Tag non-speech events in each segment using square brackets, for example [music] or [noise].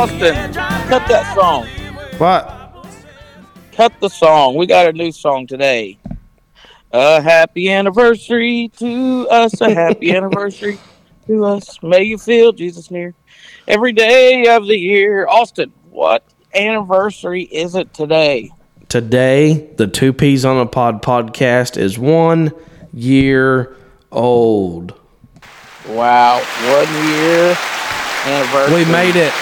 Austin, cut that song. What? Cut the song. We got a new song today. A happy anniversary to us. A happy [laughs] anniversary to us. May you feel Jesus near every day of the year. Austin, what anniversary is it today? Today, the Two Peas on a Pod podcast is one year old. Wow, one year anniversary. We made it.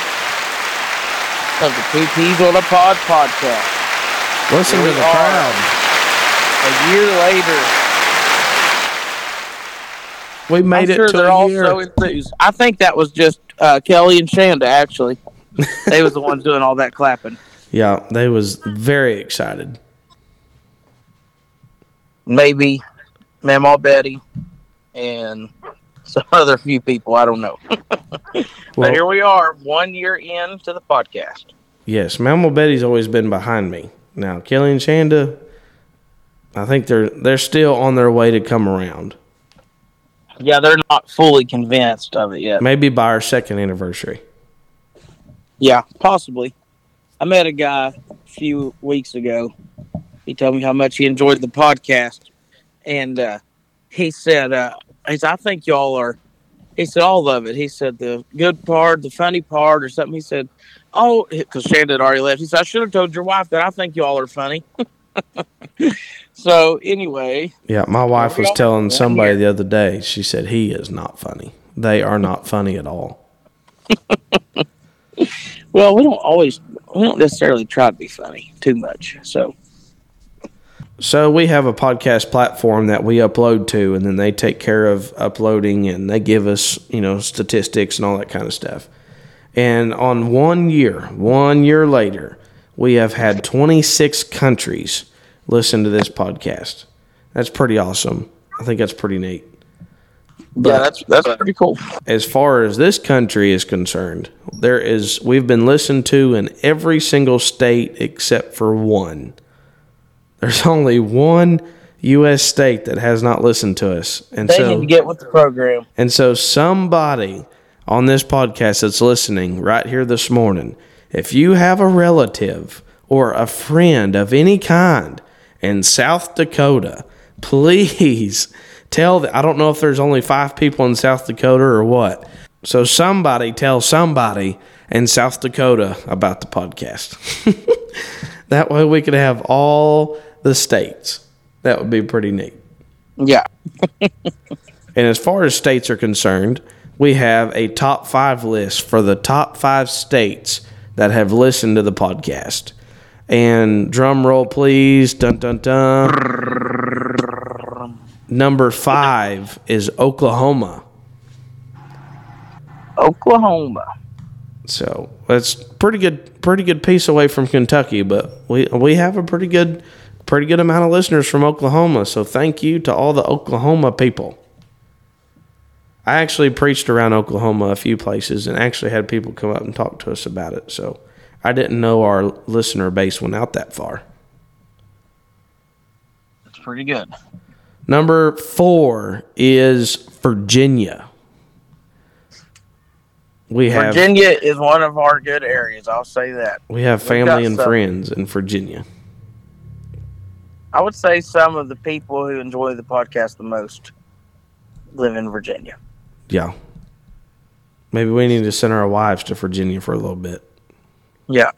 Of the Two Peas on a Pod podcast. Listen Here to the crowd. A year later, We made I'm it sure to they're all year. so enthused. I think that was just uh, Kelly and Shanda. Actually, [laughs] they was the ones doing all that clapping. yeah, they was very excited. Maybe Mamaw Betty and [laughs] some other few people. I don't know. [laughs] Well- but here we are, one year into the podcast. Yes, Mamaw Betty's always been behind me. Now, Kelly and Shanda, I think they're they're still on their way to come around. Yeah, they're not fully convinced of it yet. Maybe by our second anniversary. Yeah, possibly. I met a guy a few weeks ago. He told me how much he enjoyed the podcast, and uh, he said, uh, "He said I think y'all are." He said all of it. He said the good part, the funny part, or something. He said, "Oh, because Shanda had already left." He said, "I should have told your wife that I think y'all are funny." [laughs] so anyway, Yeah, my wife was telling somebody the other day. She said he is not funny. They are not funny at all. [laughs] well, we don't always, we don't necessarily try to be funny too much. So So we have a podcast platform that we upload to, and then they take care of uploading, and they give us, you know, statistics and all that kind of stuff. And on one year, one year later, we have had 26 countries listen to this podcast. That's pretty awesome. I think that's pretty neat. yeah, that's that's pretty cool. As far as this country is concerned, there is we've been listened to in every single state except for one. There's only one U.S. state that has not listened to us, and They so need to get with the program. and so somebody on this podcast that's listening right here this morning, if you have a relative or a friend of any kind in South Dakota, [laughs] please tell the, I don't know if there's only 5 people in South Dakota or what. So somebody tell somebody in South Dakota about the podcast. [laughs] that way we could have all the states. That would be pretty neat. Yeah. [laughs] And as far as states are concerned, we have a top five list for the top five states that have listened to the podcast. And drum roll, please. Dun dun dun. Number five is Oklahoma. Oklahoma. So that's pretty good, pretty good piece away from Kentucky, but we we have a pretty good, pretty good amount of listeners from Oklahoma. So thank you to all the Oklahoma people. I actually preached around Oklahoma a few places and actually had people come up and talk to us about it. So I didn't know our listener base went out that far. That's pretty good. Number four is Virginia. We have Virginia is one of our good areas. I'll say that. we have family and friends in Virginia. I would say some of the people who enjoy the podcast the most live in Virginia. Yeah. Maybe we need to send our wives to Virginia for a little bit. Yeah.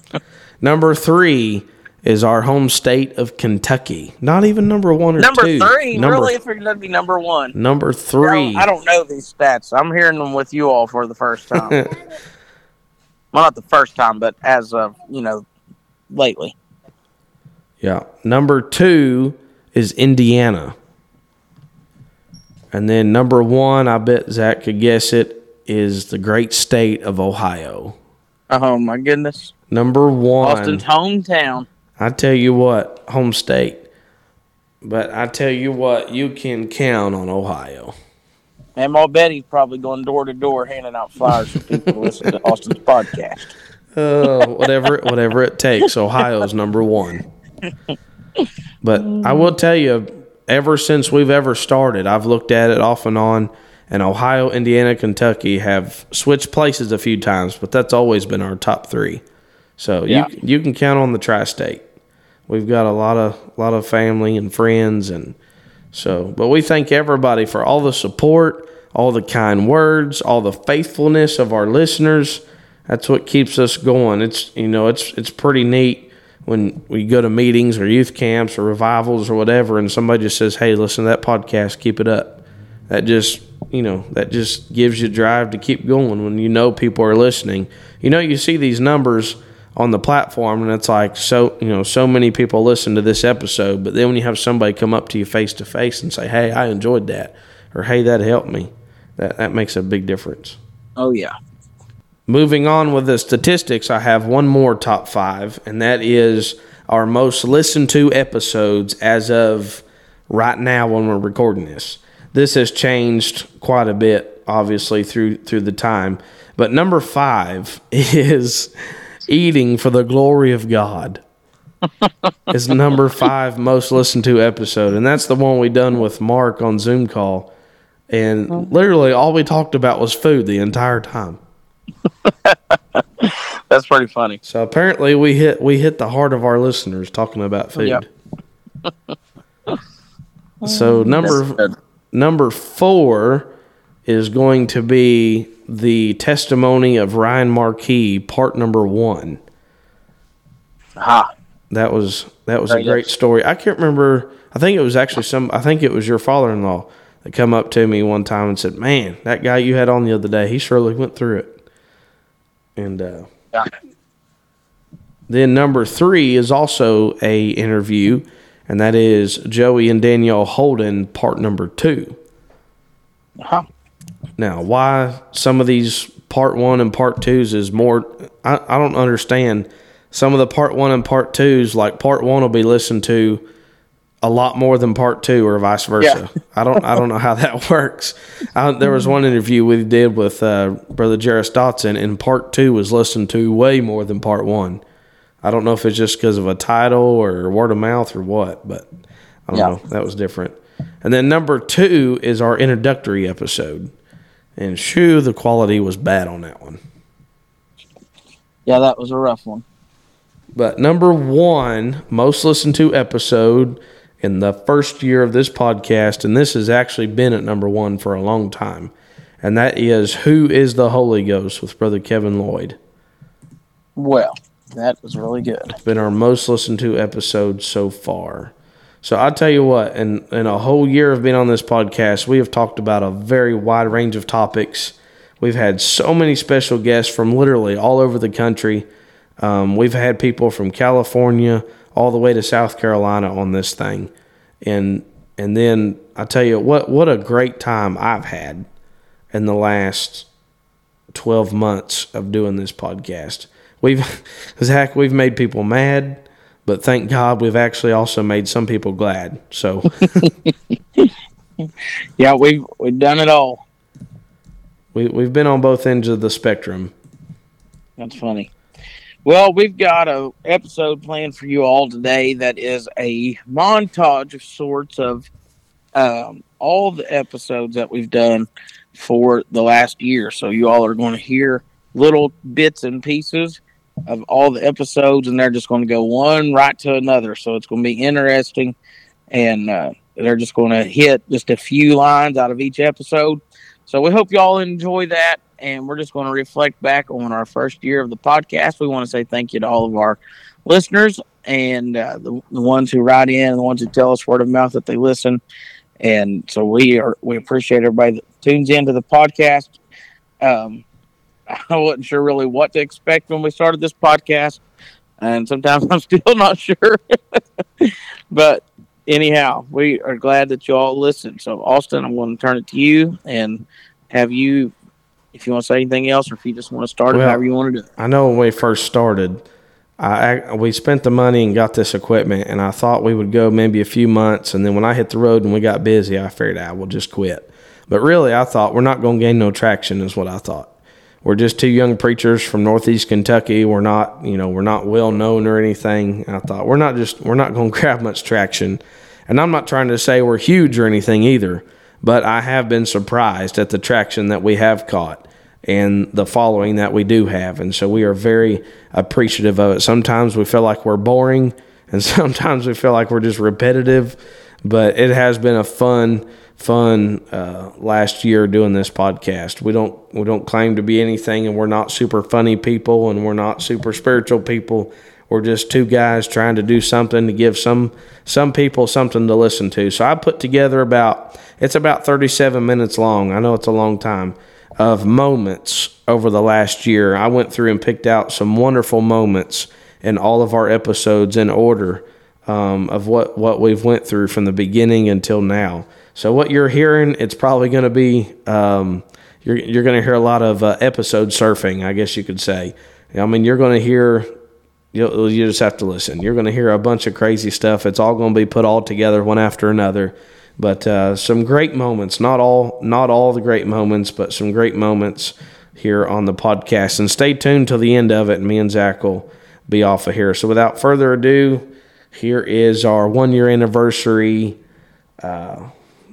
[laughs] Number three is our home state of Kentucky. Not even number one or Number two. three, Number, really, if you're going to be number one. Number three. I don't know these stats. I'm hearing them with you all for the first time. [laughs] well, not the first time, but as of, you know, lately. Yeah. Number two is Indiana. And then number one, I bet Zach could guess it, is the great state of Ohio. Oh, my goodness. Number one. Austin's hometown. I tell you what, home state. But I tell you what, you can count on Ohio. And my Betty's probably going door to door handing out flyers for people to listen to Austin's podcast. [laughs] Uh, whatever, whatever it takes. Ohio's number one. [laughs] But I will tell you, ever since we've ever started, I've looked at it off and on, And Ohio, Indiana, Kentucky have switched places a few times, but that's always been our top three. So Yeah. you you can count on the tri-state. We've got a lot of lot of family and friends, and so. But we thank everybody for all the support, all the kind words, all the faithfulness of our listeners. That's what keeps us going. It's you know it's it's pretty neat when we go to meetings or youth camps or revivals or whatever, and somebody just says, "Hey, listen to that podcast. Keep it up." That just you know that just gives you drive to keep going when you know people are listening. You know, you see these numbers on the platform, and it's like so you know so many people listen to this episode, but then when you have somebody come up to you face to face and say, "Hey, I enjoyed that," or "Hey, that helped me," that that makes a big difference. Oh yeah. Moving on with the statistics, I have one more top five, and that is our most listened to episodes as of right now when we're recording this. This has changed quite a bit, obviously through through the time. But number five [laughs] is eating for the glory of God. [laughs] is number five most listened to episode, and that's the one we done with Mark on Zoom call. And oh. literally, all we talked about was food the entire time. [laughs] That's pretty funny. So apparently we hit we hit the heart of our listeners talking about food. Yep. [laughs] so number number 4 is going to be the testimony of Ryan Marquis part number 1. Aha. That was that was a good. great story. I can't remember I think it was actually some I think it was your father-in-law that come up to me one time and said, "Man, that guy you had on the other day, he surely went through it." And uh Yeah. Then number three is also a interview, and that is Joey and Danielle Holden, part number two. Aha. Now, why some of these part one and part twos is more, I, I don't understand. Some of the part one and part twos, like part one will be listened to a lot more than part two, or vice versa. I don't, I don't know how that [laughs] works. I, there was one interview we did with uh, Brother Jarris Dotson, and part two was listened to way more than part one. I don't know if it's just because of a title or word of mouth or what, but I don't Yeah. know. That was different. And then number two is our introductory episode. And shoo, the quality was bad on that one. Yeah, that was a rough one. But number one, most listened to episode in the first year of this podcast, and this has actually been at number one for a long time, and that is Who is the Holy Ghost with Brother Kevin Lloyd. Well, that was really good. It's been our most listened to episode so far. So I tell you what, in, in a whole year of being on this podcast, we have talked about a very wide range of topics. We've had so many special guests from literally all over the country. Um, we've had people from California all the way to South Carolina on this thing, and and then I tell you what, what a great time I've had in the last 12 months of doing this podcast. We've, [laughs] Zach, we've made people mad, but thank God we've actually also made some people glad. So [laughs] Yeah, we've we've done it all. we, we've been on both ends of the spectrum. That's funny. Well, we've got a episode planned for you all today that is a montage of sorts of um, all the episodes that we've done for the last year. So you all are going to hear little bits and pieces of all the episodes, and they're just going to go one right to another. So it's going to be interesting, and uh, they're just going to hit just a few lines out of each episode. So we hope you all enjoy that and we're just going to reflect back on our first year of the podcast. We want to say thank you to all of our listeners and uh, the, the ones who write in and the ones who tell us word of mouth that they listen. And so we are we appreciate everybody that tunes into the podcast. Um, [laughs] I wasn't sure really what to expect when we started this podcast, and sometimes [laughs] I'm still not sure. [laughs] but anyhow, we are glad that you all listen. So Austin, I'm going to turn it to you and have you if you want to say anything else or if you just want to start it however you want to do it. I know when we first started, I, I we spent the money and got this equipment, and I thought we would go maybe a few months, and then when I hit the road and we got busy, I figured ah, I will just quit. But really, I thought we're not going to gain no traction, is what I thought. We're just two young preachers from Northeast Kentucky. We're not, you know, we're not well known or anything. I thought we're not just we're not going [laughs] to grab much traction, and I'm not trying to say we're huge or anything either. but I have been surprised at the traction that we have caught and the following that we do have. And so we are very appreciative of it. Sometimes we feel like we're boring, and [laughs] sometimes we feel like we're just repetitive, but it has been a fun, fun uh, last year doing this podcast. We don't we don't claim to be anything, and we're not super funny people, and we're not super spiritual people. We're just two guys trying to do something to give some some people something to listen to. So I put together about it's about 37 minutes long. I know it's a long time of moments over the last year. I went through and picked out some wonderful moments in all of our episodes in order um, of what, what we've went through from the beginning until now. So what you're hearing, it's probably going to be um, you're you're going to hear a lot of uh, episode surfing, I guess you could say. I mean, you're going to hear you you just have to listen. You're going to hear a bunch of crazy stuff. It's all going to be put all together one after another. But uh, some great moments, not all not all the great moments, but some great moments here on the podcast. And stay tuned till the end of it, and me and Zach will be off of here. So without further ado, here is our one year anniversary. Uh,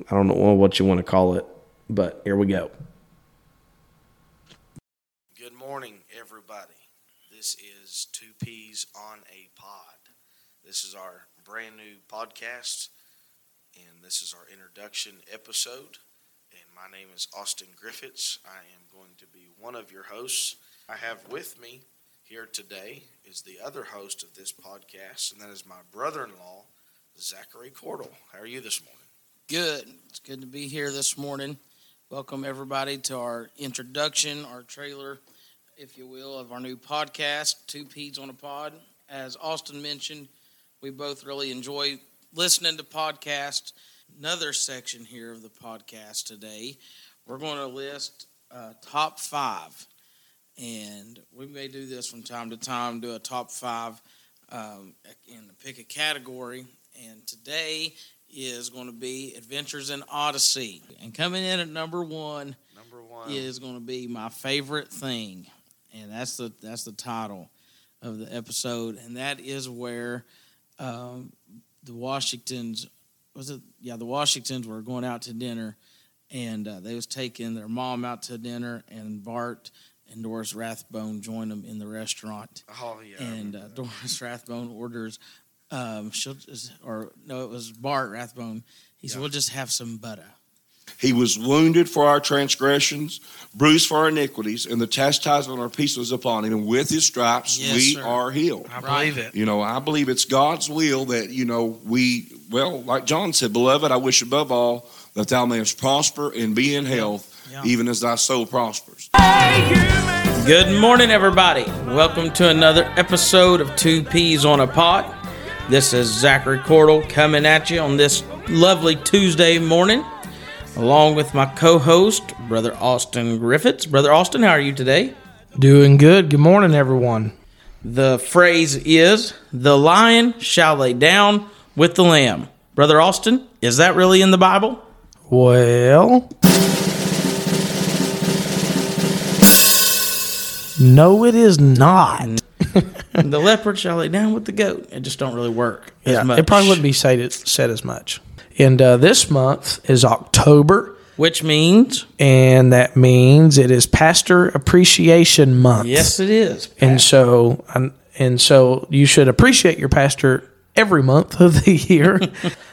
I don't know what you want to call it, but here we go. Good morning, everybody. This is Two Peas on a Pod. This is our brand new podcast, and this is our introduction episode. And my name is Austin Griffiths. I am going to be one of your hosts. I have with me here today is the other host of this podcast, and that is my brother in law, Zachary Cordell. How are you this morning? Good. It's good to be here this morning. Welcome, everybody, to our introduction, our trailer, if you will, of our new podcast, Two Peas on a Pod. As Austin mentioned, we both really enjoy listening to podcasts. Another section here of the podcast today, we're going to list uh, top five. And we may do this from time to time, do a top five um, and pick a category. And today is going to be Adventures in Odyssey. And coming in at number one, Number one. is going to be my favorite thing, and that's the that's the title of the episode, and that is where um, the Washingtons was it? Yeah, the Washingtons were going out to dinner, and uh, they was taking their mom out to dinner, and Bart and Doris Rathbone joined them in the restaurant Oh, yeah. and uh, Doris [laughs] Rathbone orders, um, she'll just, or no, it was Bart Rathbone. He said, "We'll just have some butter." He was wounded for our transgressions, bruised for our iniquities, and the chastisement of our peace was upon him. And with his stripes, Yes, we sir. are healed. I believe it. You know, I believe it's God's will that, you know, we, well, like John said, Beloved, I wish above all that thou mayest prosper and be in health, Yeah. even as thy soul prospers. Good morning, everybody. Welcome to another episode of Two Peas on a Pod. This is Zachary Cordell coming at you on this lovely Tuesday morning, along with my co-host, Brother Austin Griffiths. Brother Austin, how are you today? Doing good. Good morning, everyone. The phrase is, "The lion shall lay down with the lamb." Brother Austin, is that really in the Bible? Well, no, it is not. [laughs] the leopard shall lay down with the goat. It just don't really work as Yeah, much. it probably wouldn't be said, it, said as much. And uh, this month is October, Which means, and that means it is Pastor Appreciation Month. yes, it is. and so and so you should appreciate your pastor every month of the [laughs] year.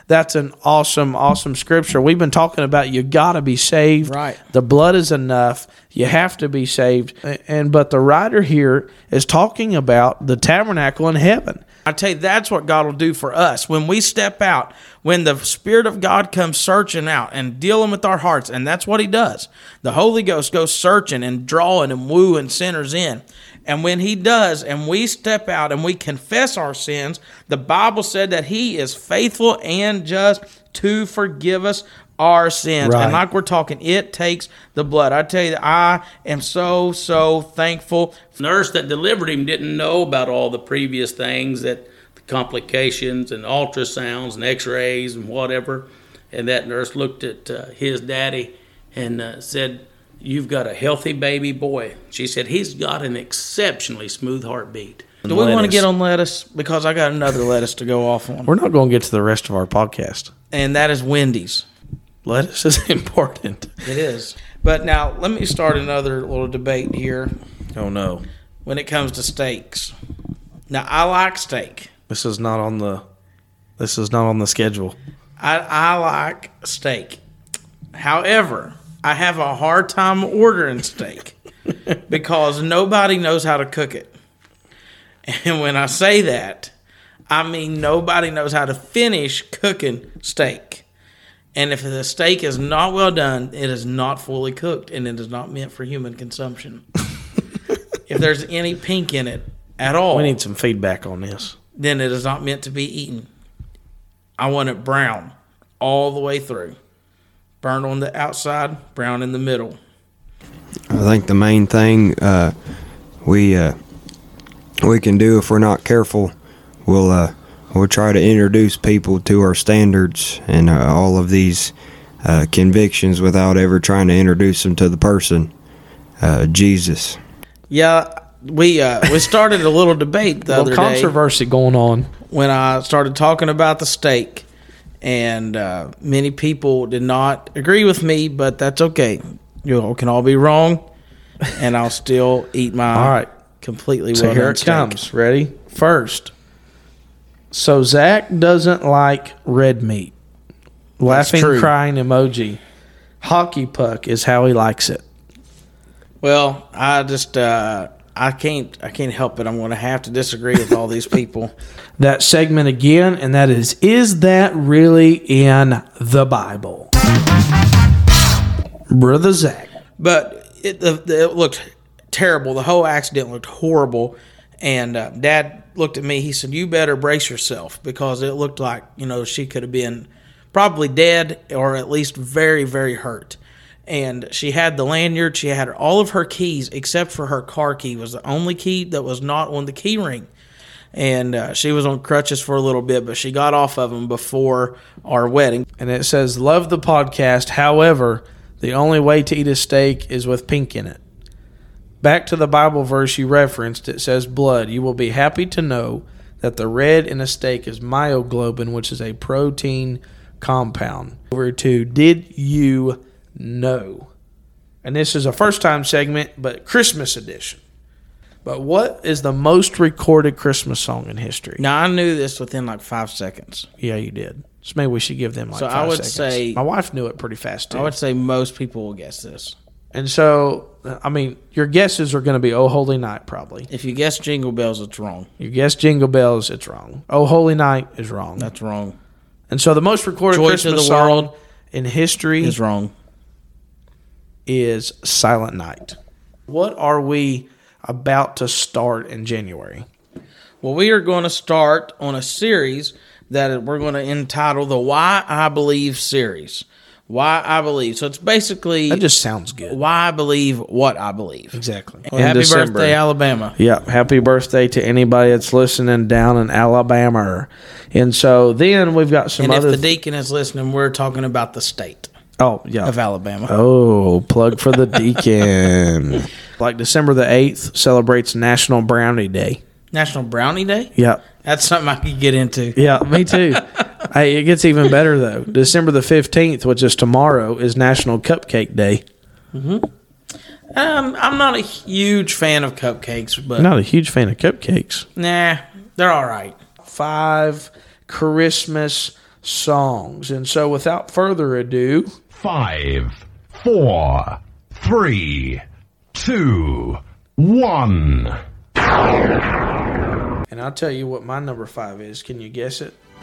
That's an awesome, awesome scripture. We've been talking about you got to be saved. Right. The blood is enough. You have to be saved. And but the writer here is talking about the tabernacle in heaven. I tell you, that's what God will do for us when we step out. When the Spirit of God comes searching out and dealing with our hearts, and that's what He does. The Holy Ghost goes searching and drawing and wooing sinners in. And when He does, and we step out and we confess our sins, the Bible said that He is faithful and just to forgive us our sins. Right. And like we're talking, it takes the blood. I tell you, that I am so, so thankful nurse that delivered him didn't know about all the previous things that the complications and ultrasounds and x-rays and whatever and that nurse looked at uh, his daddy and uh, said you've got a healthy baby boy she said he's got an exceptionally smooth heartbeat Do we want to get on lettuce? Because I got another lettuce to go off on. We're not going to get to the rest of our podcast. And that is Wendy's. lettuce is [laughs] important. It is. But now let me start another little debate here Oh no, when it comes to steaks. Now I like steak. this is not on the this is not on the schedule. I, I like steak. However, I have a hard time ordering steak [laughs] because nobody knows how to cook it. And when I say that, I mean nobody knows how to finish cooking steak. And if the steak is not well done, it is not fully cooked and it is not meant for human consumption. [laughs] if there's any pink in it at all, We need some feedback on this. then it is not meant to be eaten. I want it brown all the way through. Burn on the outside, brown in the middle. I think the main thing uh, we uh, we can do if we're not careful, we'll uh, we'll try to introduce people to our standards and uh, all of these uh, convictions without ever trying to introduce them to the person, uh, Jesus. Yeah, we uh, we started a little debate the Little other day controversy going on. when I started talking about the steak, and uh, many people did not agree with me, but that's okay. You all can all be wrong, and I'll still eat my All right. completely So well here it steak. comes. Ready? First. So Zach doesn't like red meat. Laughing, true. crying emoji. Hockey puck is how he likes it. Well, I just uh, I can't I can't help it. I'm going to have to disagree with all these people. [laughs] That segment again, and that is Is that really in the Bible? Brother Zach. But it, the, the, it looked terrible. The whole accident looked horrible. And uh, Dad looked at me. He said, "You better brace yourself because it looked like you know she could have been probably dead or at least very very hurt." And she had the lanyard. She had all of her keys except for her car key was the only key that was not on the key ring. And uh, she was on crutches for a little bit, but she got off of them before our wedding. And it says, Love the podcast. However, the only way to eat a steak is with pink in it. Back to the Bible verse you referenced, it says, Blood. You will be happy to know that the red in a steak is myoglobin, which is a protein compound. Over to Did You Know? And this is a first time segment, but Christmas edition. But what is the most recorded Christmas song in history? Now I knew this within like five seconds. Yeah, you did. So maybe we should give them like So I would seconds. say- my wife knew it pretty fast too. I would say most people will guess this. and so, I mean, your guesses are going to be "Oh Holy Night" probably. If you guess Jingle Bells, it's wrong. You guess "Jingle Bells," it's wrong. "Oh Holy Night" is wrong. That's wrong. and so, the most recorded Joy Christmas the song World in history Is wrong. Is "Silent Night." What are we about to start in January? Well, we are going to start on a series that we're going to entitle the Why I Believe series. Why I Believe. So it's basically That just sounds good. why I believe what I believe. Exactly. Well, happy birthday, Alabama. Yeah, happy birthday to anybody that's listening down in Alabama. And so then we've got some And if the deacon is listening, we're talking about the state oh yeah, of Alabama. Oh, plug for the deacon. [laughs] like December the 8th celebrates National Brownie Day. National Brownie Day? Yeah. That's something I could get into. Yeah, me [laughs] too. hey, it gets even better though. December the 15th, which is tomorrow, is National Cupcake Day. Hmm Um, I'm not a huge fan of cupcakes, but not a huge fan of cupcakes. nah, they're all right. Five Christmas songs. And so without further ado, Five, four, three, two, one. and I'll tell you what my number five is. Can you guess it? [laughs]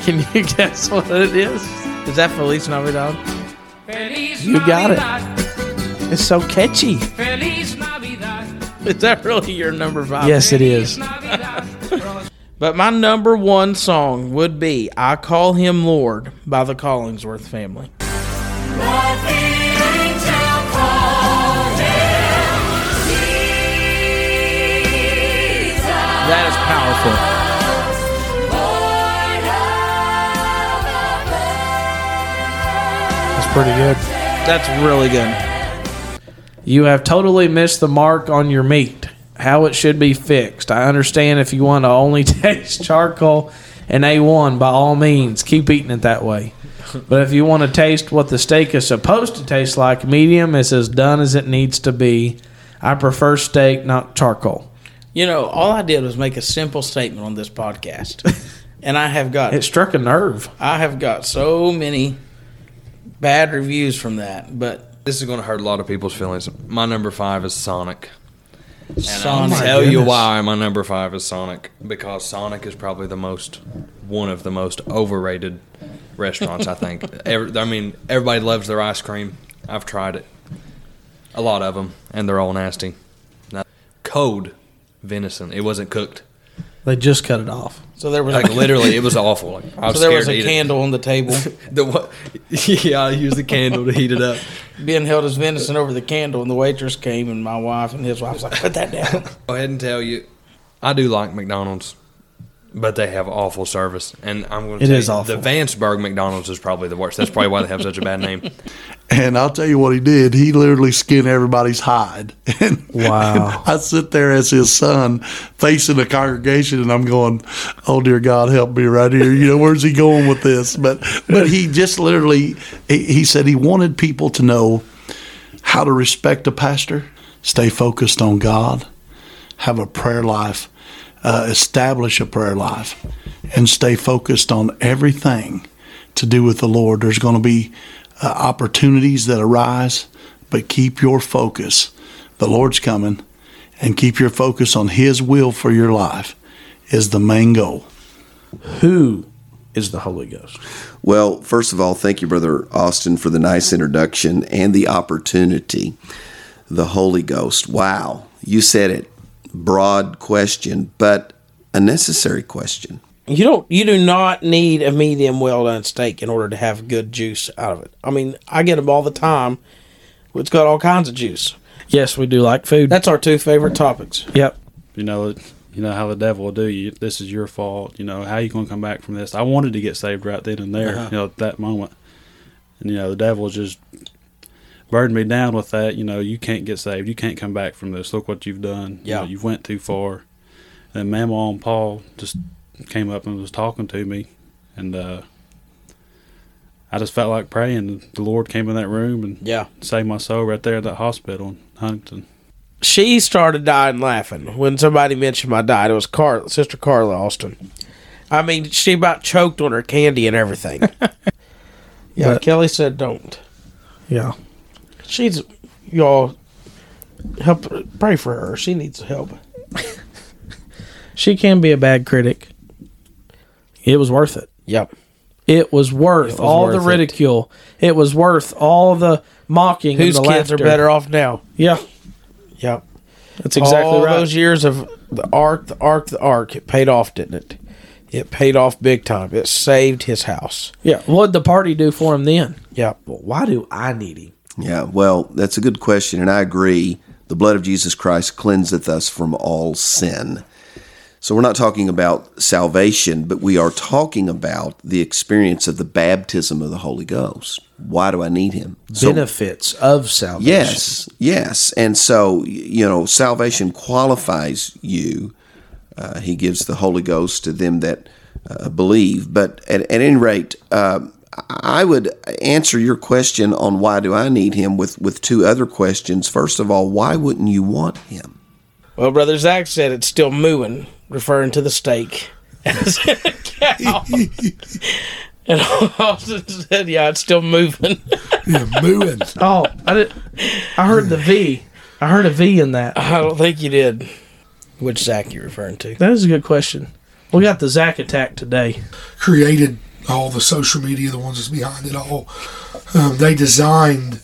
Can you guess what it is? Is that Feliz Navidad? You got it. It's so catchy. Is that really your number five? Yes, it is. [laughs] But my number one song would be I Call Him Lord by the Collingsworth family. That is powerful. That's pretty good. That's really good. You have totally missed the mark on your meat. How it should be fixed. I understand if you want to only [laughs] taste charcoal and A1, by all means, keep eating it that way. But if you want to taste what the steak is supposed to taste like, medium is as done as it needs to be. I prefer steak, not charcoal. You know, all I did was make a simple statement on this podcast, [laughs] and I have got It struck a nerve. I have got so many bad reviews from that. But This is going to hurt a lot of people's feelings. My number five is Sonic. And Sonic- I'll oh tell you why my number five is Sonic. Because Sonic is probably the most, one of the most overrated restaurants, I think. [laughs] Every, I mean, everybody loves their ice cream. I've tried it. A lot of them, and they're all nasty. Now, Code venison. It wasn't cooked. They just cut it off. so there was Like a, literally, [laughs] it was awful. Like, I was so there was a to eat it. candle on the table [laughs] The what? Yeah, I used the candle to heat it up. Ben held his venison over the candle, and the waitress came, and my wife and his wife was like, "Put that down." [laughs] Go ahead and tell you, I do like McDonald's, but they have awful service, and I'm going to It say is awful. the Vanceburg McDonald's is probably the worst. That's probably why they have such a bad name. [laughs] And I'll tell you what he did. He literally skinned everybody's hide. [laughs] And, Wow. and [laughs] I sit there as his son facing the congregation and I'm going, Oh dear God, help me right here. You know, where's he going with this? But but he just literally he, he said he wanted people to know how to respect a pastor, stay focused on God, have a prayer life, uh, establish a prayer life, and stay focused on everything to do with the Lord. There's going to be uh, opportunities that arise, but keep your focus. The Lord's coming, and keep your focus on His will for your life is the main goal. Who is the Holy Ghost? Well, first of all, thank you, Brother Austin, for the nice introduction and the opportunity. The Holy Ghost. Wow. You said it. Broad question, but a necessary question. You don't. You do not need a medium well done steak in order to have good juice out of it. I mean, I get them all the time. It's got all kinds of juice. Yes, we do like food. That's our two favorite topics. yep. you know you know how the devil will do you this is your fault you know how you going to come back from this i wanted to get saved right then and there uh-huh. you know at that moment and you know the devil just burdened me down with that you know you can't get saved you can't come back from this look what you've done You Yeah. know, you've went too far and mama and paul just came up and was talking to me and uh I just felt like praying. The Lord came in that room and Yeah. saved my soul right there at that hospital in Huntington. She started dying laughing when somebody mentioned my dad. It was Car- Sister Carla Austin. I mean, she about choked on her candy and everything. [laughs] yeah, But- Kelly said don't. Yeah. She's y'all help pray for her. She needs help. [laughs] She can be a bad critic. It was worth it. Yep. It was worth was all the worth it. ridicule. It. was worth all the mocking. Whose and the kids are better off now? Yeah, Yep. that's exactly All right. those years of the ark, the ark, the ark. It paid off, didn't it? It paid off big time. It saved his house. yeah. What'd the party do for him then? Yeah. Well, why do I need him? Yeah, well, that's a good question, and I agree. The blood of Jesus Christ cleanseth us from all sin. So we're not talking about salvation, but we are talking about the experience of the baptism of the Holy Ghost. Why do I need him? So- Benefits of salvation. Yes, yes. And so, you know, salvation qualifies you. Uh, he gives the Holy Ghost to them that uh, believe. But at, at any rate, um I would answer your question on why do I need him with, with two other questions. First of all, why wouldn't you want him? Well, brother Zach said it's still mooing, referring to the steak as in a cow. and Austin said, "Yeah, it's still moving." Yeah, mooing. [laughs] Oh, I did. I heard the V. I heard a V in that. I don't think you did. Which Zach you referring to? That is a good question. We got the Zach attack today. created all the social media, the ones that's behind it all. Um, they designed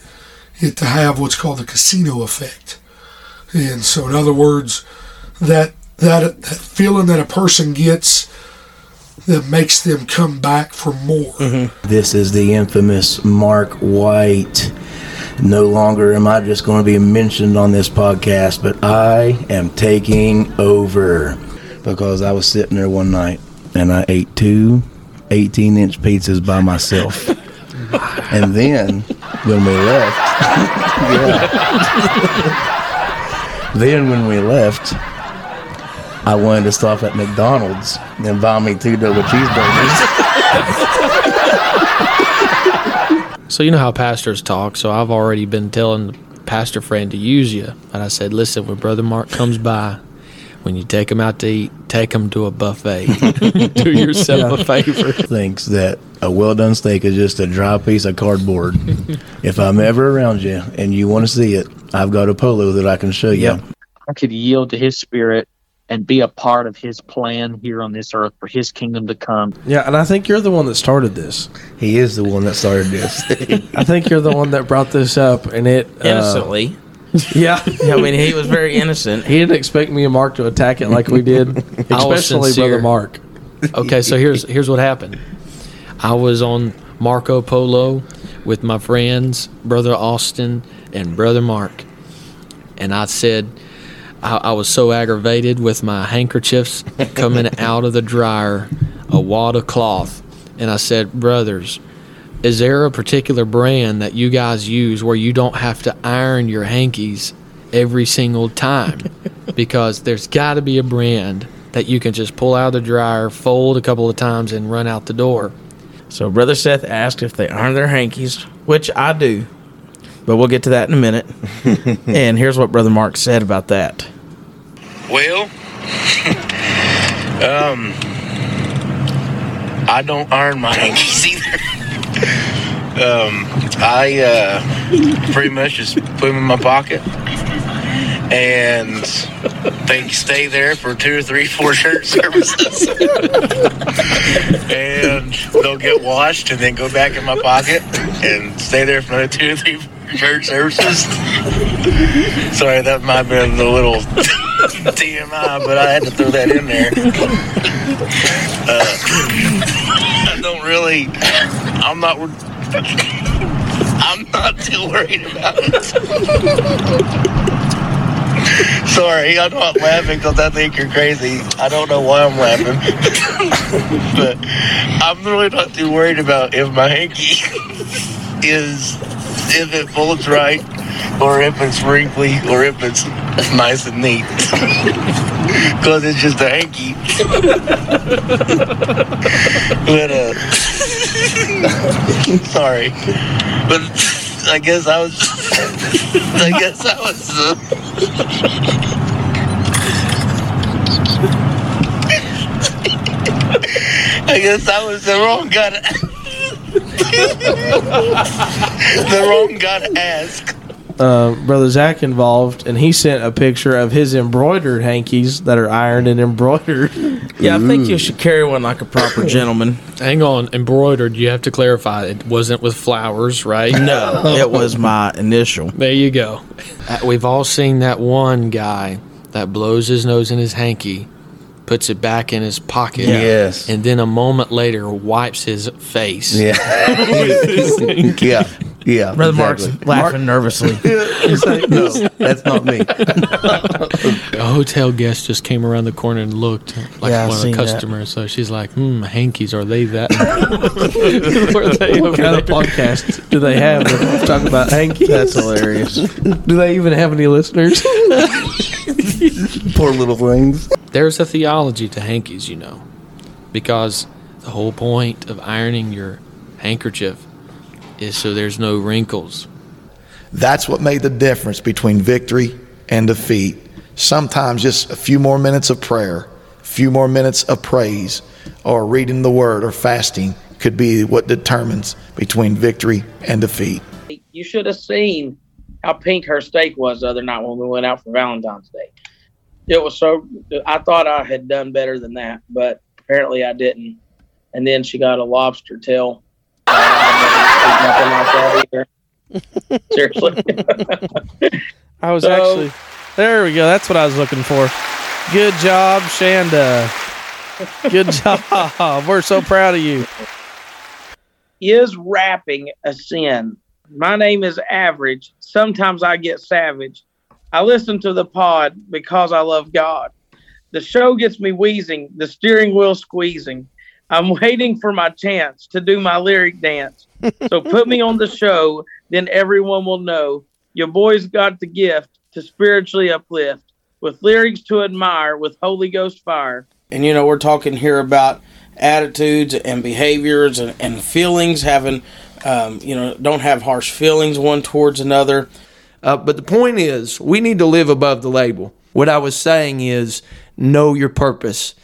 it to have what's called the casino effect, and so in other words, that that that feeling that a person gets that makes them come back for more. This is the infamous Mark White. No longer am I just going to be mentioned on this podcast, but I am taking over because I was sitting there one night and I ate two 18 inch pizzas by myself. and then when we left. [laughs] Then when we left, I wanted to stop at McDonald's and buy me two double cheeseburgers. [laughs] So you know how pastors talk. So I've already been telling the pastor friend to use you. and I said, listen, when Brother Mark comes by, when you take them out to eat, take them to a buffet. [laughs] [laughs] Do yourself a favor. Thinks that a well done steak is just a dry piece of cardboard. if I'm ever around you and you want to see it, I've got a polo that I can show you. Yep. I could yield to his spirit and be a part of his plan here on this earth for his kingdom to come. Yeah, and I think you're the one that started this. He is the one that started this. [laughs] I think you're the one that brought this up, and it uh, Innocently. [laughs] yeah, I mean, he was very innocent. He didn't expect me and Mark to attack it like we did, [laughs] especially sincere. brother Mark. Okay, so here's here's what happened. I was on Marco Polo with my friends, brother Austin and brother Mark, and I said I, I was so aggravated with my handkerchiefs coming [laughs] out of the dryer, a wad of cloth, and I said, brothers. Is there a particular brand that you guys use where you don't have to iron your hankies every single time? [laughs] because there's got to be a brand that you can just pull out of the dryer, fold a couple of times, and run out the door. So Brother Seth asked if they iron their hankies, which I do. But we'll get to that in a minute. [laughs] and here's what Brother Mark said about that. Well, [laughs] um, I don't iron my hankies either. Um, I uh, pretty much just put them in my pocket, and they stay there for two or three, four church services, and they'll get washed and then go back in my pocket and stay there for another two or three church services. Sorry, that might have been a little TMI, but I had to throw that in there. Uh, I don't really. I'm not. I'm not too worried about it. Sorry, I'm not laughing because I think you're crazy. I don't know why I'm laughing, [laughs] but I'm really not too worried about if my hanky [laughs] is if it folds right or if it's wrinkly or if it's nice and neat. [laughs] Because it's just a hanky. but, uh, [laughs] sorry. But I guess I was, [laughs] I guess I was, uh, [laughs] I guess I was the wrong guy to, the wrong guy to ask. Uh, brother Zach involved, and he sent a picture of his embroidered hankies that are ironed and embroidered. [laughs] Yeah, I think you should carry one like a proper [laughs] gentleman. Hang on, embroidered. You have to clarify. It wasn't with flowers, right? No, it was my initial. There you go. Uh, We've all seen that one guy that blows his nose in his hanky, puts it back in his pocket, Yes. and then a moment later wipes his face. Yeah. [laughs] yeah. Yeah. Brother Mark's exactly. laughing nervously. [laughs] He's like, no, that's not me. [laughs] A hotel guest just came around the corner and looked like Yeah, I've one of seen the that. customers. So she's like, "Hmm, hankies are they that? [laughs] Were they what over kind of there?" podcast do they have that talk about hankies? That's hilarious. Do they even have any listeners? Poor little things. There's a theology to hankies, you know, because the whole point of ironing your handkerchief is so there's no wrinkles. That's what made the difference between victory and defeat. Sometimes just a few more minutes of prayer, a few more minutes of praise, or reading the word or fasting could be what determines between victory and defeat. You should have seen how pink her steak was the other night when we went out for Valentine's Day. It was so. I thought I had done better than that, but apparently I didn't. And then she got a lobster tail. Nothing like that either. Seriously. I was So- actually there. We go. That's what I was looking for. Good job, Shanda. Good job. We're so proud of you. is rapping a sin? My name is Average. Sometimes I get savage. I listen to the pod because I love God. The show gets me wheezing, the steering wheel squeezing. I'm waiting for my chance to do my lyric dance. So put me on the show, then everyone will know your boy's got the gift to spiritually uplift, with lyrics to admire, with Holy Ghost fire. And you know, we're talking here about attitudes and behaviors and, and feelings, having, um, you know, don't have harsh feelings one towards another. Uh, but the point is, we need to live above the label. What I was saying is, know your purpose,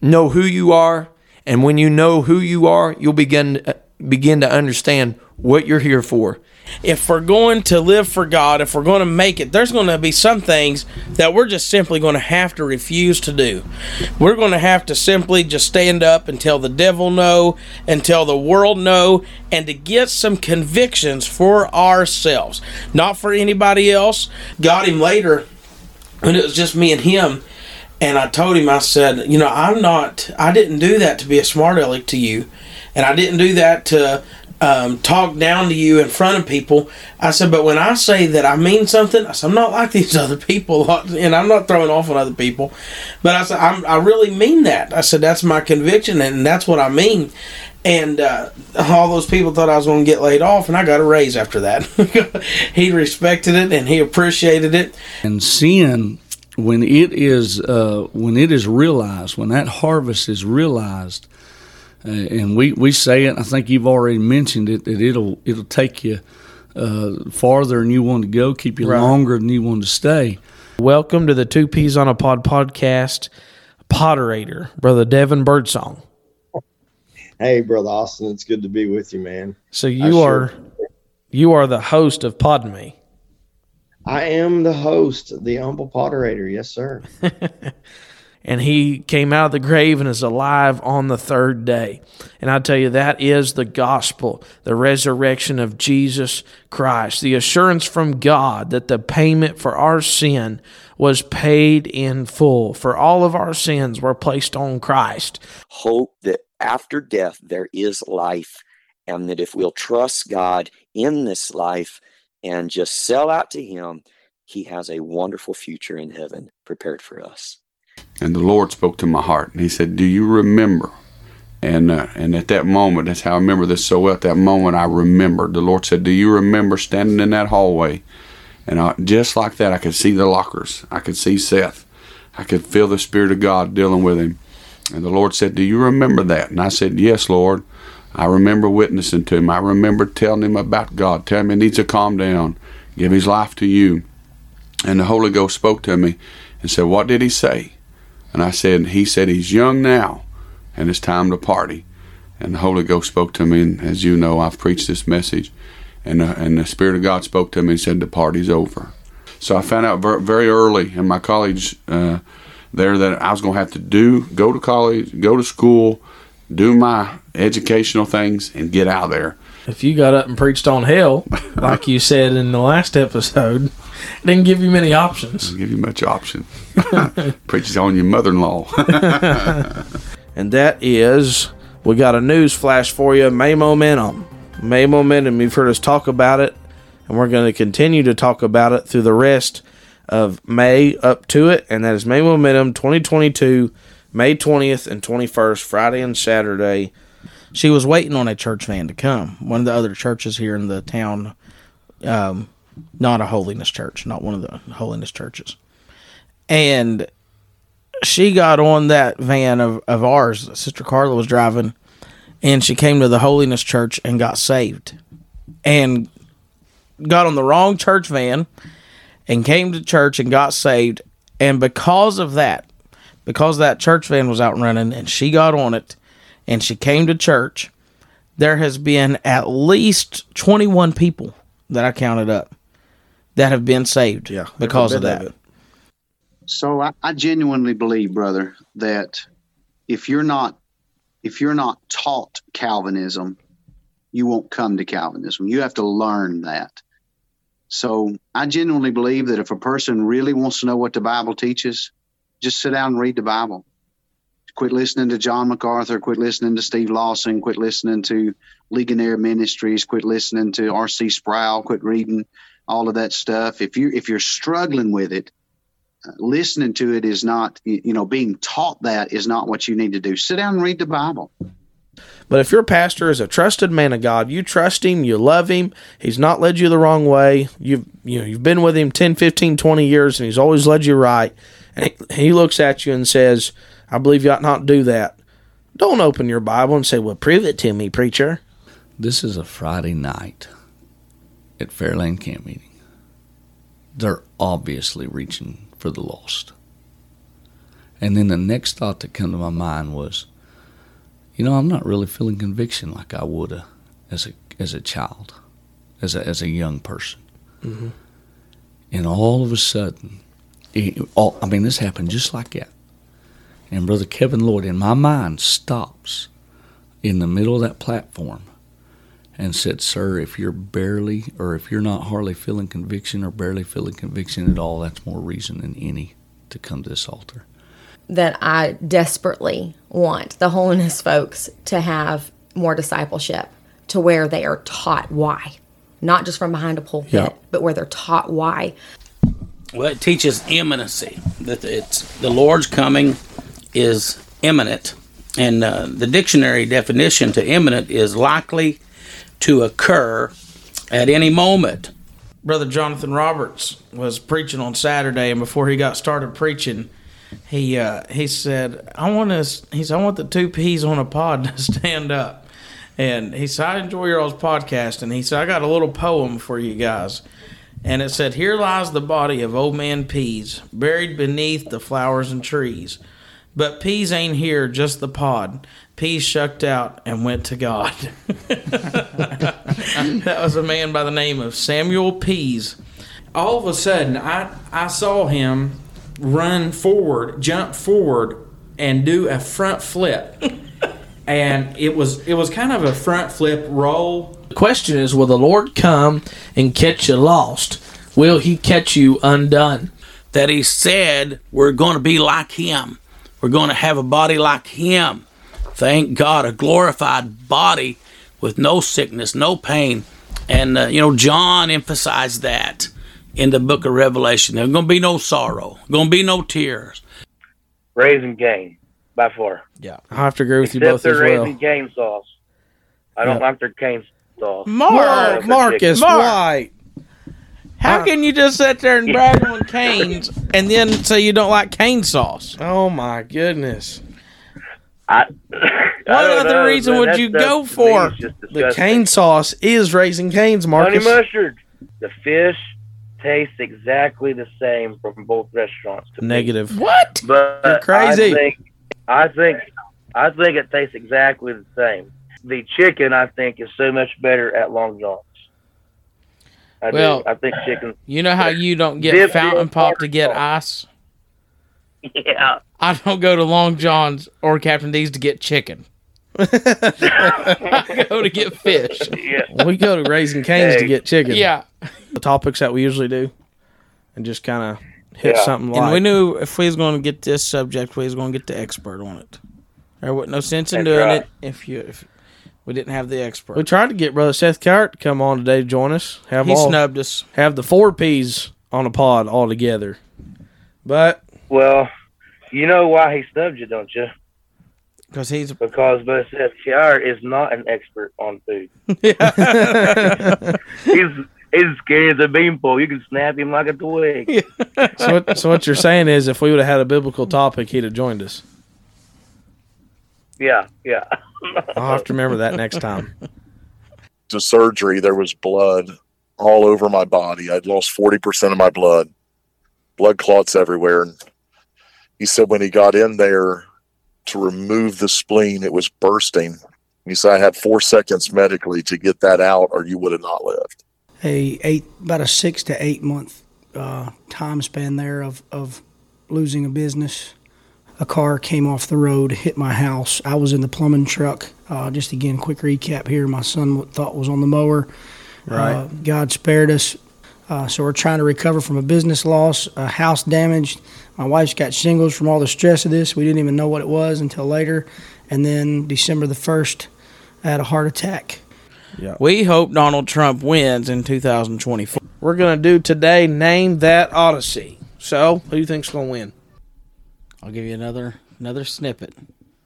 know who you are, and when you know who you are, you'll begin uh, begin to understand what you're here for. If we're going to live for God, if we're going to make it, there's going to be some things that we're just simply going to have to refuse to do. We're going to have to simply just stand up and tell the devil no, and tell the world no, and to get some convictions for ourselves, not for anybody else. Got him later when it was just me and him. And I told him, I said, you know, I'm not, I didn't do that to be a smart aleck to you. And I didn't do that to um, talk down to you in front of people. I said, but when I say that I mean something, I said, I'm not like [laughs] these other people, and I'm not throwing off on other people. But I said, i really mean that. I said, that's my conviction, and that's what I mean. And uh, all those people thought I was going to get laid off, and I got a raise after that. [laughs] he respected it, and he appreciated it. And sin, when it is uh, when it is realized, when that harvest is realized, uh, and we, we say it. I think you've already mentioned it that it'll it'll take you uh, farther than you want to go, keep you Right. longer than you want to stay. Welcome to the Two Peas on a Pod podcast, Potterator, Brother Devin Birdsong. Hey, brother Austin, it's good to be with you, man. So I you sure- are you are the host of Podme. I am the host, the humble potterator. Yes, sir. [laughs] and he came out of the grave and is alive on the third day. And I tell you, that is the gospel, the resurrection of Jesus Christ, the assurance from God that the payment for our sin was paid in full. For all of our sins were placed on Christ. hope that after death there is life and that if we'll trust God in this life and just sell out to him he has a wonderful future in heaven prepared for us and the Lord spoke to my heart, and He said, "Do you remember?" And uh, and at that moment, that's how I remember this so well. At that moment, I remembered. The Lord said, "Do you remember standing in that hallway?" And I, just like that, I could see the lockers. I could see Seth. I could feel the Spirit of God dealing with him. And the Lord said, "Do you remember that?" And I said, "Yes, Lord." I remember witnessing to him. I remember telling him about God, telling him he needs to calm down, give his life to you. And the Holy Ghost spoke to me and said, What did he say? And I said, He said he's young now and it's time to party. And the Holy Ghost spoke to me, and as you know, I've preached this message. And, uh, and the Spirit of God spoke to me and said, The party's over. So I found out ver- very early in my college uh, there that I was going to have to do, go to college, go to school, do my educational things, and get out of there. If you got up and preached on hell, like you said in the last episode, it didn't give you many options. Doesn't give you much option. [laughs] Preaches on your mother-in-law. [laughs] and that is we got a news flash for you may momentum may momentum you've heard us talk about it and we're going to continue to talk about it through the rest of may up to it and that is may momentum 2022 may 20th and 21st friday and saturday. She was waiting on a church van to come. One of the other churches here in the town um, not a holiness church not one of the holiness churches. And she got on that van of, of ours sister carla was driving and she came to the holiness church and got saved. And got on the wrong church van and came to church and got saved. And because of that because that church van was out running and she got on it and she came to church there has been at least 21 people that i counted up that have been saved yeah, because of bit of that. So I, I genuinely believe, brother, that if you're not if you're not taught Calvinism, you won't come to Calvinism. You have to learn that. So I genuinely believe that if a person really wants to know what the Bible teaches, just sit down and read the Bible. Quit listening to John MacArthur, quit listening to Steve Lawson, quit listening to Ligonier Ministries, quit listening to R.C. Sproul, quit reading all of that stuff. If you if you're struggling with it, uh, listening to it is not you know being taught that is not what you need to do sit down and read the bible But if your pastor is a trusted man of God, you trust him, you love him, he's not led you the wrong way. You've you know, you've been with him 10, 15, 20 years and he's always led you right. And he, looks at you and says, "I believe you ought not do that." Don't open your Bible and say, "Well, prove it to me, preacher." This is a Friday night at Fairlane Camp Meeting. They're obviously reaching for the lost. And then the next thought that came to my mind was, you know, I'm not really feeling conviction like I would as a as a child, as a as a young person. Mm-hmm. And all of a sudden, all, oh, I mean, this happened just like that. And Brother Kevin Lloyd, in my mind, stops in the middle of that platform and said, Sir, if you're barely, or if you're not hardly feeling conviction or barely feeling conviction at all, that's more reason than any to come to this altar. that I desperately want the holiness folks to have more discipleship to where they are taught why, not just from behind a pulpit, but where they're taught why. Well, it teaches imminency that it's the Lord's coming is imminent, and uh, the dictionary definition to imminent is likely to occur at any moment. Brother Jonathan Roberts was preaching on Saturday, and before he got started preaching, he uh, he said, "I want us." He said, "I want the two peas on a pod to [laughs] stand up." And he said, "I enjoy your all's podcast." And he said, "I got a little poem for you guys." And it said, "Here lies the body of old man Peas, buried beneath the flowers and trees." But Peas ain't here, just the pod. Peas shucked out and went to God. [laughs] that was a man by the name of Samuel Pease. All of a sudden, I, I saw him run forward, jump forward, and do a front flip. and it was it was kind of a front flip roll. The question is, will the Lord come and catch you lost? Will he catch you undone? That He said we're going to be like Him. We're going to have a body like Him. Thank God, a glorified body with no sickness, no pain. And, uh, you know, John emphasized that in the book of Revelation. There's going to be no sorrow, going to be no tears. Raising Cane, by far. Yeah, I have to agree with you Except both they're as well. raising cane sauce. I don't Yeah. like their cane sauce. Mark, I like Marcus chicken. White. How can you just sit there and [laughs] brag on canes and then say you don't like cane sauce? Oh my goodness! I, what other know, reason man. would you go for? The cane sauce is raising canes, Marcus. Honey mustard. The fish tastes exactly the same from both restaurants. to me. Negative. What? But You're crazy. I think, I think, I think it tastes exactly the same. The chicken, I think, is so much better at Long John's. I Well, do. I think chicken. You know how you don't get fountain pop to get ice? Yeah. I don't go to Long John's or Captain D's to get chicken. I go to get fish. Yeah. We go to Raising Canes to get chicken. Yeah. The topics that we usually do, and just kind of hit something like. And we knew if we was going to get this subject, we was going to get the expert on it. There wasn't no sense in That's doing right. it if you if we didn't have the expert. We tried to get brother Seth Carrot to come on today to join us. Have He all, snubbed us. Have the four P's on a pod all together. But Well, you know why he snubbed you, don't you? Because he's because Brother Seth Kiar is not an expert on food. [laughs] he's he's scary as a beanpole. You can snap him like a twig. [laughs] so what, so what you're saying is, if we would have had a biblical topic, he'd have joined us. Yeah, yeah. [laughs] I'll have to remember that next time. [laughs] to surgery, there was blood all over my body. I'd lost 40% of my blood, blood clots everywhere. And he said when he got in there to remove the spleen, it was bursting. He said I had four seconds medically to get that out, or you would have not lived. a eight about a six to eight month uh, time span there of, of losing a business. A car came off the road, hit my house. I was in the plumbing truck. Uh, just again, quick recap here. My son thought was on the mower. Right. Uh, God spared us. Uh, so we're trying to recover from a business loss, a house damaged. My wife's got shingles from all the stress of this. We didn't even know what it was until later. And then December the 1st, I had a heart attack. Yeah. We hope Donald Trump wins in 2024. We're gonna do today. Name that Odyssey. So, who do you think's gonna win? I'll give you another another snippet.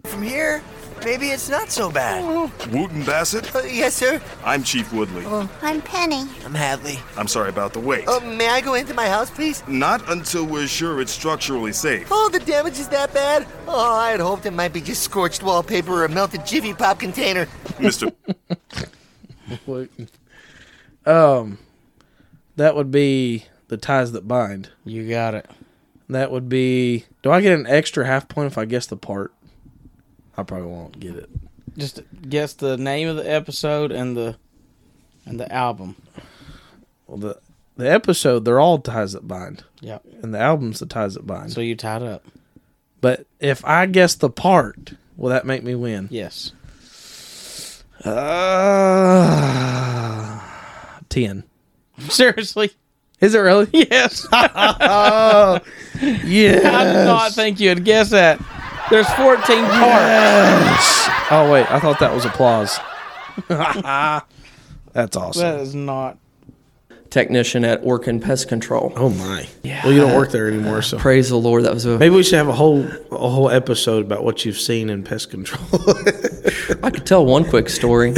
From here, maybe it's not so bad. Wooton Bassett? Uh, yes, sir. I'm Chief Woodley. I'm Penny. I'm Hadley. I'm sorry about the wait. Uh, may I go into my house, please? Not until we're sure it's structurally safe. Oh, the damage is that bad? Oh, I had hoped it might be just scorched wallpaper or a melted Jiffy Pop container. Mr. [laughs] Um, that would be the ties that bind. You got it. That would be. Do I get an extra half point if I guess the part? I probably won't get it. Just guess the name of the episode and the and the album. Well, the the episode they're all ties that bind. Yep. And the album's the ties that bind. So you tied up. But if I guess the part, will that make me win? Yes. Uh, ten. [laughs] Seriously? Is it really? [laughs] Yes. oh, [laughs] yes. I did not think you'd guess that. There's 14 parts. Yes. Oh wait, I thought that was applause. [laughs] That's awesome. That is not. Technician at Orkin Pest Control. Oh my! Yeah. Well, you don't work there anymore, so praise the Lord. That was a maybe we should have a whole a whole episode about what you've seen in pest control. I could tell one quick story.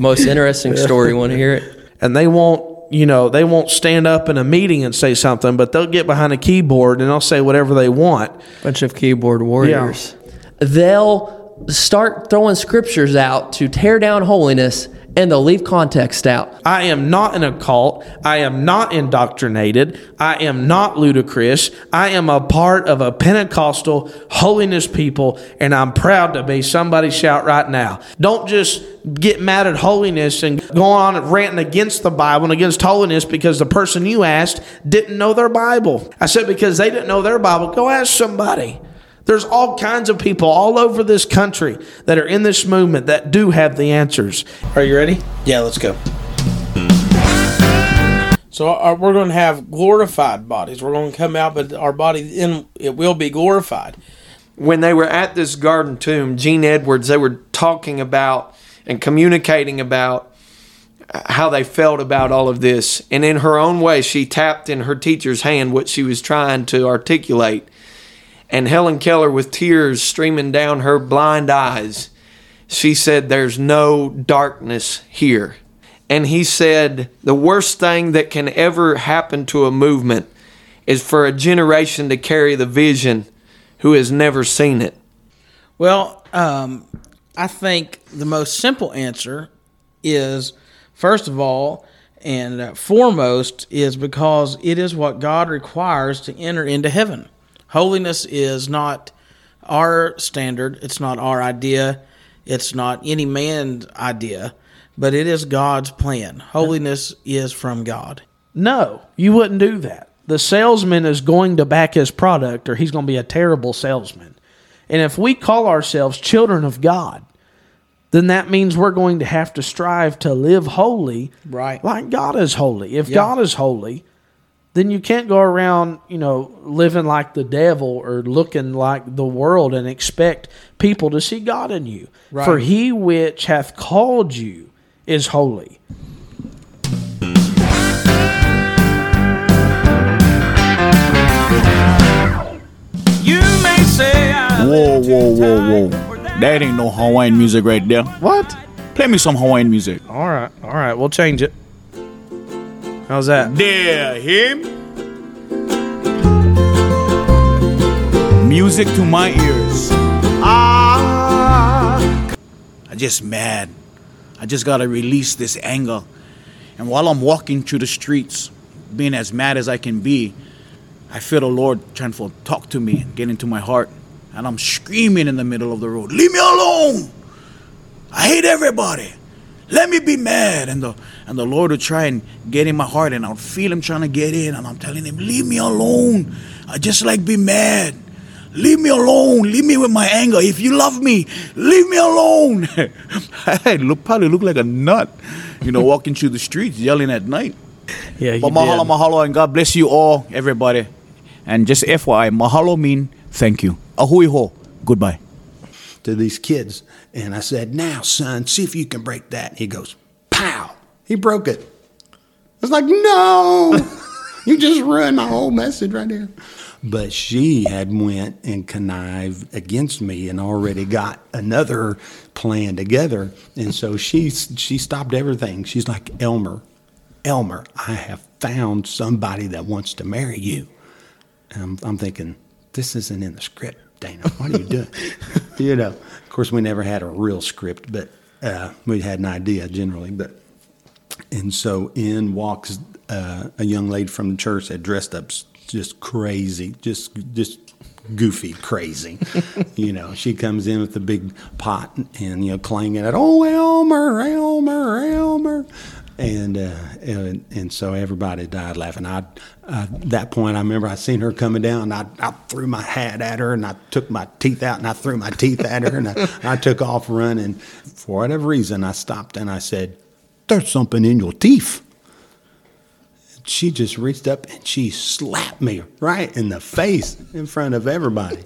Most interesting story. Want to hear it? and they won't you know they won't stand up in a meeting and say something but they'll get behind a keyboard and they'll say whatever they want. Bunch of keyboard warriors. They'll start throwing scriptures out to tear down holiness and they'll leave context out. I am not in a cult i am not indoctrinated. I am not ludicrous. I am a part of a pentecostal holiness people and i'm proud to be somebody shout right now. Don't just get mad at holiness and go on ranting against the bible and against holiness because the person you asked didn't know their bible. I said because they didn't know their bible. Go ask somebody there's all kinds of people all over this country that are in this movement that do have the answers. Are you ready? Yeah, let's go. So our, we're going to have glorified bodies. We're going to come out, but our body in it will be glorified. when they were at this garden tomb, Gene Edwards, they were talking about and communicating about how they felt about all of this. And in her own way, she tapped in her teacher's hand what she was trying to articulate. And Helen Keller, with tears streaming down her blind eyes, she said, There's no darkness here. And he said, The worst thing that can ever happen to a movement is for a generation to carry the vision who has never seen it. Well, um, I think the most simple answer is, first of all, and foremost, is because it is what God requires to enter into heaven. Holiness is not our standard, it's not our idea, it's not any man's idea, but it is God's plan. Holiness is from God. No, you wouldn't do that. The salesman is going to back his product or he's going to be a terrible salesman. And if we call ourselves children of God, then that means we're going to have to strive to live holy Right. like God is holy. If Yeah. God is holy, then you can't go around, you know, living like the devil or looking like the world and expect people to see God in you. Right. For he which hath called you is holy. You may say Whoa, whoa, whoa, whoa. That ain't no Hawaiian music right there. What? Play me some Hawaiian music. All right, all right, we'll change it. How's that? There, him. Music to my ears. Ah. I just mad. I just gotta release this anger. And while I'm walking through the streets, being as mad as I can be, I feel the Lord trying to talk to me and get into my heart. And I'm screaming in the middle of the road, Leave me alone! I hate everybody. Let me be mad. And the and the Lord would try and get in my heart, and I'll feel him trying to get in, and I'm telling him, Leave me alone. I just like be mad. Leave me alone. Leave me with my anger. If you love me, leave me alone. [laughs] I look probably look like a nut, you know, walking through the streets yelling at night. Yeah, But mahalo, mahalo, and God bless you all, everybody. And just FYI, mahalo mean thank you. Ahui ho. Goodbye. To these kids. And I said, Now, son, see if you can break that. He goes, Pow! He broke it. I was like, No! [laughs] you just ruined my whole message right there. but she had went and connived against me and already got another plan together. And so she she stopped everything. She's like Elmer, Elmer, I have found somebody that wants to marry you. And I'm, I'm thinking, this isn't in the script, Dana. What are you doing? [laughs] you know, of course, we never had a real script, but uh, we had an idea generally. But and so in walks uh, a young lady from the church that dressed up just crazy, just just goofy, crazy. [laughs] you know, she comes in with the big pot and you know clanging it. Oh, Elmer, Elmer, Elmer. And, uh, and and so everybody died laughing. I uh, that point I remember I seen her coming down. I, I threw my hat at her and I took my teeth out and I threw my teeth at her and I, [laughs] I took off running. For whatever reason, I stopped and I said, "There's something in your teeth." She just reached up and she slapped me right in the face in front of everybody.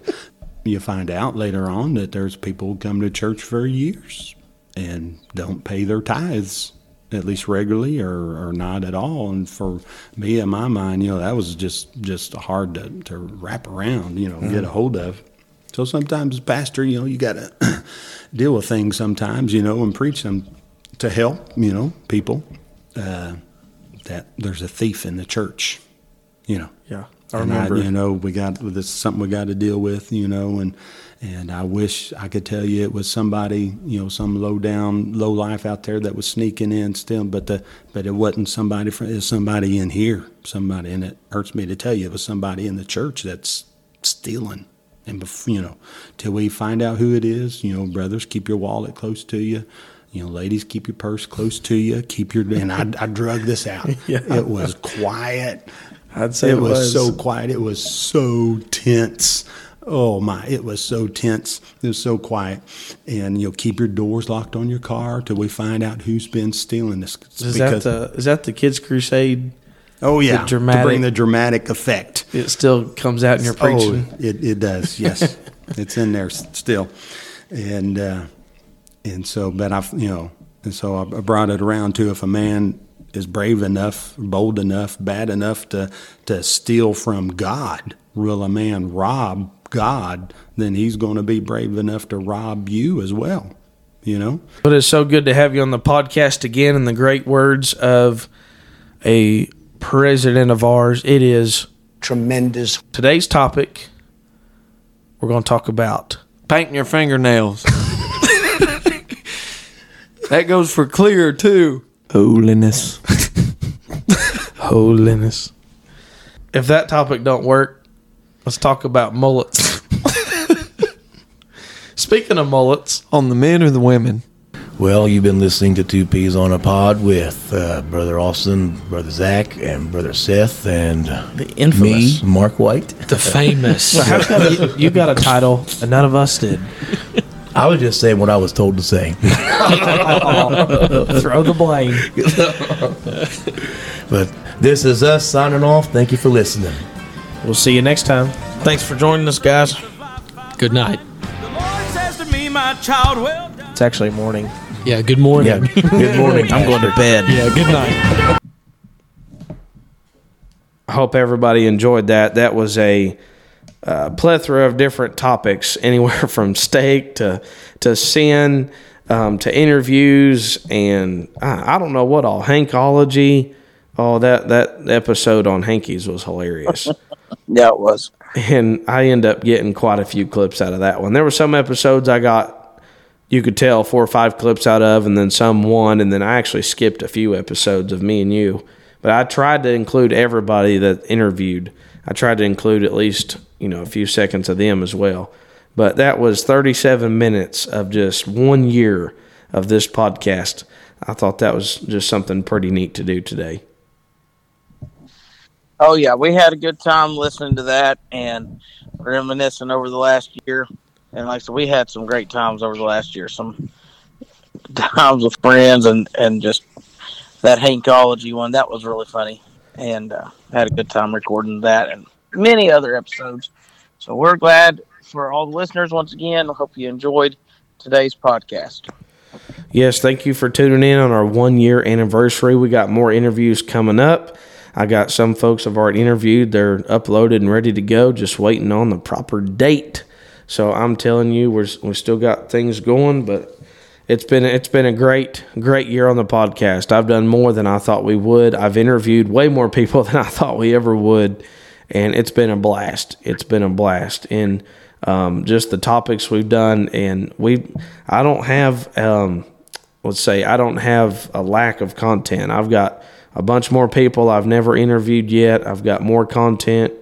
you find out later on that there's people who come to church for years and don't pay their tithes at least regularly or, or not at all. And for me, in my mind, you know, that was just just hard to, to wrap around, you know, get a hold of. So sometimes, pastor, you know, you got to [clears throat] deal with things sometimes, you know, and preach them to help, you know, people. Uh, that there's a thief in the church, you know. Yeah, I remember. you know, we got this is something we got to deal with, you know, and and I wish I could tell you it was somebody, you know, some low down, low life out there that was sneaking in still, but the but it wasn't somebody from it was somebody in here, somebody, and it hurts me to tell you it was somebody in the church that's stealing. And bef- you know, till we find out who it is, you know, brothers, keep your wallet close to you. You know, ladies, keep your purse close to you. Keep your and I, I drug this out. [laughs] Yeah. It was quiet. I'd say it it was, was. so quiet. It was so tense. Oh my! It was so tense. It was so quiet, and you know, keep your doors locked on your car till we find out who's been stealing this. Is that the is that the Kids Crusade? Oh yeah, the dramatic. to bring the dramatic effect. it still comes out in your preaching. Oh, it, it does. Yes, [laughs] it's in there still, and uh, and so, but I've you know, and so I brought it around to if a man is brave enough, bold enough, bad enough to to steal from God, will a man rob God? Then he's going to be brave enough to rob you as well. You know. But it's so good to have you on the podcast again. In the great words of a president of ours, it is tremendous. Today's topic, we're going to talk about painting your fingernails. that goes for clear too. Holiness. [laughs] holiness. If that topic don't work, let's talk about mullets. [laughs] Speaking of mullets, on the men or the women? Well, you've been listening to Two Peas on a Pod with uh, Brother Austin, Brother Zach, and Brother Seth, and the infamous. me, Mark White, The famous. So [laughs] how come you, you got a title and none of us did? [laughs] I was just saying what I was told to say. Throw the blame. but this is us signing off. Thank you for listening. We'll see you next time. Thanks for joining us, guys. Good night. says to me, my child, well done. It's actually morning. Yeah, good morning. Yeah, good morning. I'm going to bed. [laughs] Yeah, good night. I hope everybody enjoyed that. That was a uh, plethora of different topics, [laughs] anywhere from steak to to sin um, to interviews, and I, I don't know what all hankology. Oh, that that episode on hankies was hilarious. [laughs] Yeah, it was. and I end up getting quite a few clips out of that one. There were some episodes I got you could tell four or five clips out of, and then some one, and then I actually skipped a few episodes of me and you. But I tried to include everybody that interviewed. I tried to include at least you know a few seconds of them as well. But that was 37 minutes of just one year of this podcast. I thought that was just something pretty neat to do today. Oh yeah, we had a good time listening to that and reminiscing over the last year. And like I said, we had some great times over the last year. Some [laughs] times with friends and and just that Hankology one that was really funny. And uh, had a good time recording that and many other episodes. So we're glad for all the listeners once again. Hope you enjoyed today's podcast. Yes, thank you for tuning in on our one year anniversary. We got more interviews coming up. I got some folks I've already interviewed. They're uploaded and ready to go, just waiting on the proper date. So I'm telling you, we're we still got things going, but it's been it's been a great great year on the podcast. I've done more than I thought we would. I've interviewed way more people [laughs] than I thought we ever would, and it's been a blast. It's been a blast, and um, just the topics we've done, and we I don't have um, let's say I don't have a lack of content. I've got a bunch more people I've never interviewed yet. I've got more content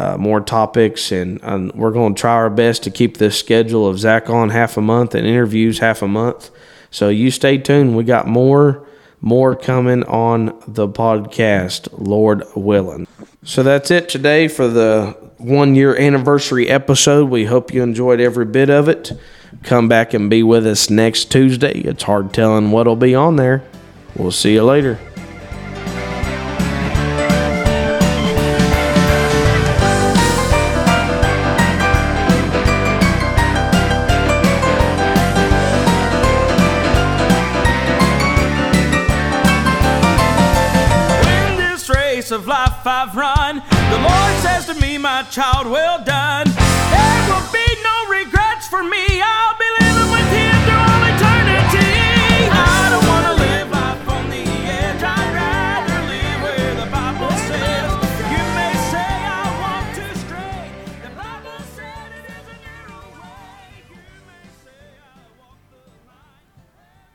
uh, more topics, and, we're going to try our best to keep this schedule of Zach on half a month and interviews half a month. So you stay tuned. We got more more coming on the podcast, Lord willing. So that's it today for the one year anniversary episode. We hope you enjoyed every bit of it. Come back and be with us next Tuesday. It's hard telling what'll be on there. We'll see you later. Child, well done.